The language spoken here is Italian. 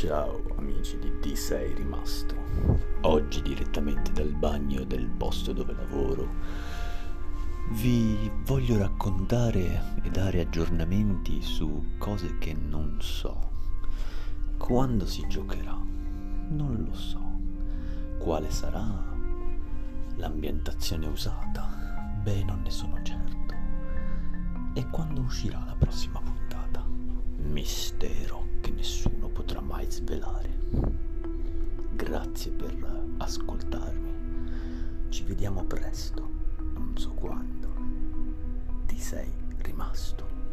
Ciao amici di Ti sei rimasto. Oggi direttamente dal bagno del posto dove lavoro vi voglio raccontare e dare aggiornamenti su cose che non so. Quando si giocherà? Non lo so. Quale sarà l'ambientazione usata? Beh, non ne sono certo. E quando uscirà la prossima Grazie per ascoltarmi. Ci vediamo presto, non so quando. Ti sei rimasto.